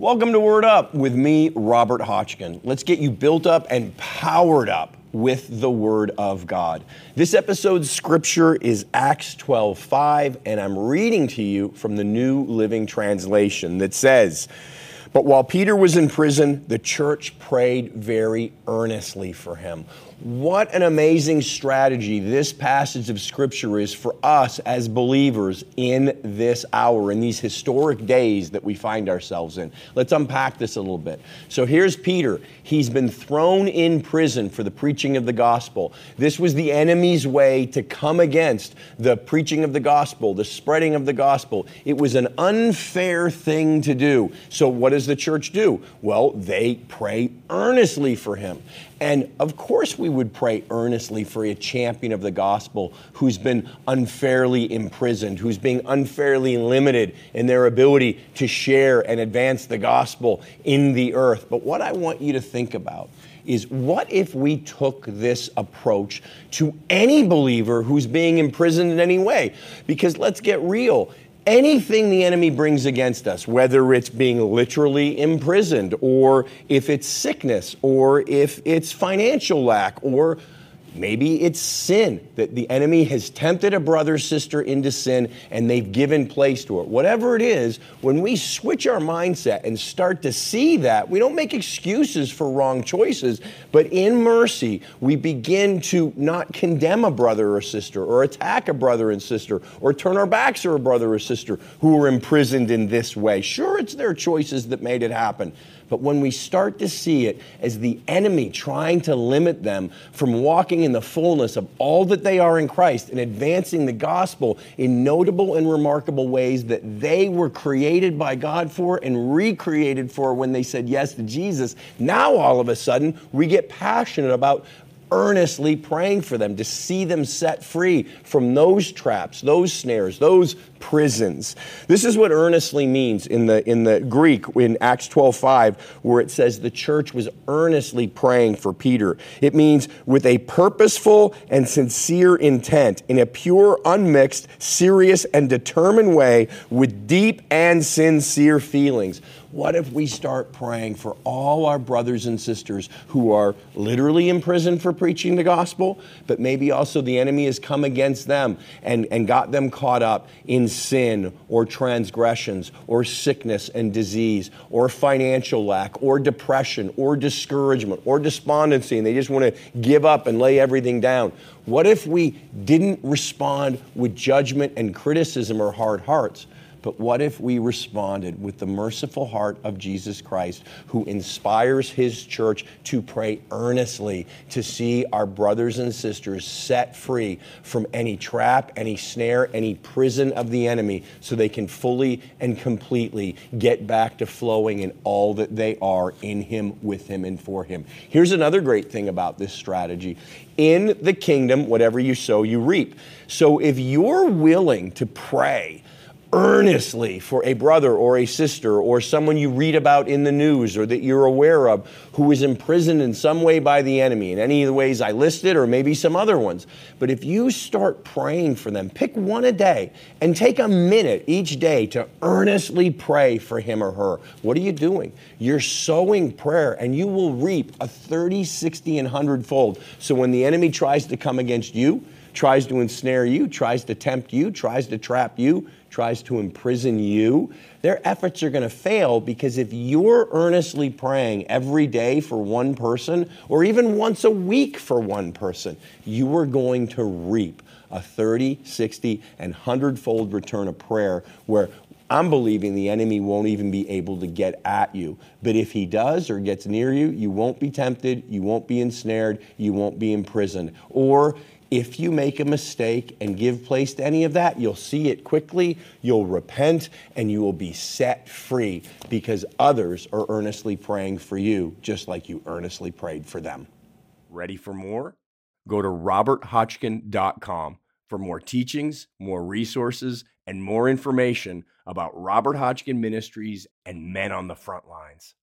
Welcome to Word Up with me, Robert Hotchkin. Let's get you built up and powered up with the Word of God. This episode's scripture is Acts 12 5, and I'm reading to you from the New Living Translation that says, But while Peter was in prison, the church prayed very earnestly for him. What an amazing strategy this passage of Scripture is for us as believers in this hour, in these historic days that we find ourselves in. Let's unpack this a little bit. So here's Peter. He's been thrown in prison for the preaching of the gospel. This was the enemy's way to come against the preaching of the gospel, the spreading of the gospel. It was an unfair thing to do. So what does the church do? Well, they pray earnestly for him. And of course, we would pray earnestly for a champion of the gospel who's been unfairly imprisoned, who's being unfairly limited in their ability to share and advance the gospel in the earth. But what I want you to think about is what if we took this approach to any believer who's being imprisoned in any way? Because let's get real anything the enemy brings against us, whether it's being literally imprisoned, or if it's sickness, or if it's financial lack, or Maybe it's sin that the enemy has tempted a brother or sister into sin and they've given place to it. Whatever it is, when we switch our mindset and start to see that, we don't make excuses for wrong choices, but in mercy, we begin to not condemn a brother or sister or attack a brother and sister or turn our backs on a brother or sister who are imprisoned in this way. Sure, it's their choices that made it happen. But when we start to see it as the enemy trying to limit them from walking in the fullness of all that they are in Christ and advancing the gospel in notable and remarkable ways that they were created by God for and recreated for when they said yes to Jesus, now all of a sudden we get passionate about earnestly praying for them to see them set free from those traps, those snares, those prisons. This is what earnestly means in the in the Greek in Acts 12:5 where it says the church was earnestly praying for Peter. It means with a purposeful and sincere intent in a pure unmixed, serious and determined way with deep and sincere feelings. What if we start praying for all our brothers and sisters who are literally in prison for preaching the gospel, but maybe also the enemy has come against them and, and got them caught up in sin or transgressions or sickness and disease or financial lack or depression or discouragement or despondency and they just want to give up and lay everything down? What if we didn't respond with judgment and criticism or hard hearts? But what if we responded with the merciful heart of Jesus Christ, who inspires his church to pray earnestly to see our brothers and sisters set free from any trap, any snare, any prison of the enemy, so they can fully and completely get back to flowing in all that they are in him, with him, and for him? Here's another great thing about this strategy in the kingdom, whatever you sow, you reap. So if you're willing to pray, earnestly for a brother or a sister or someone you read about in the news or that you're aware of who is imprisoned in some way by the enemy in any of the ways I listed or maybe some other ones. But if you start praying for them, pick one a day and take a minute each day to earnestly pray for him or her. What are you doing? You're sowing prayer and you will reap a 30, 60, and 100 fold. So when the enemy tries to come against you, tries to ensnare you, tries to tempt you, tries to trap you, tries to imprison you, their efforts are going to fail because if you're earnestly praying every day for one person or even once a week for one person, you are going to reap a 30, 60, and 100 fold return of prayer where I'm believing the enemy won't even be able to get at you. But if he does or gets near you, you won't be tempted, you won't be ensnared, you won't be imprisoned. Or if you make a mistake and give place to any of that, you'll see it quickly, you'll repent, and you will be set free because others are earnestly praying for you, just like you earnestly prayed for them. Ready for more? Go to roberthotchkin.com for more teachings, more resources, and more information about Robert Hotchkin Ministries and men on the front lines.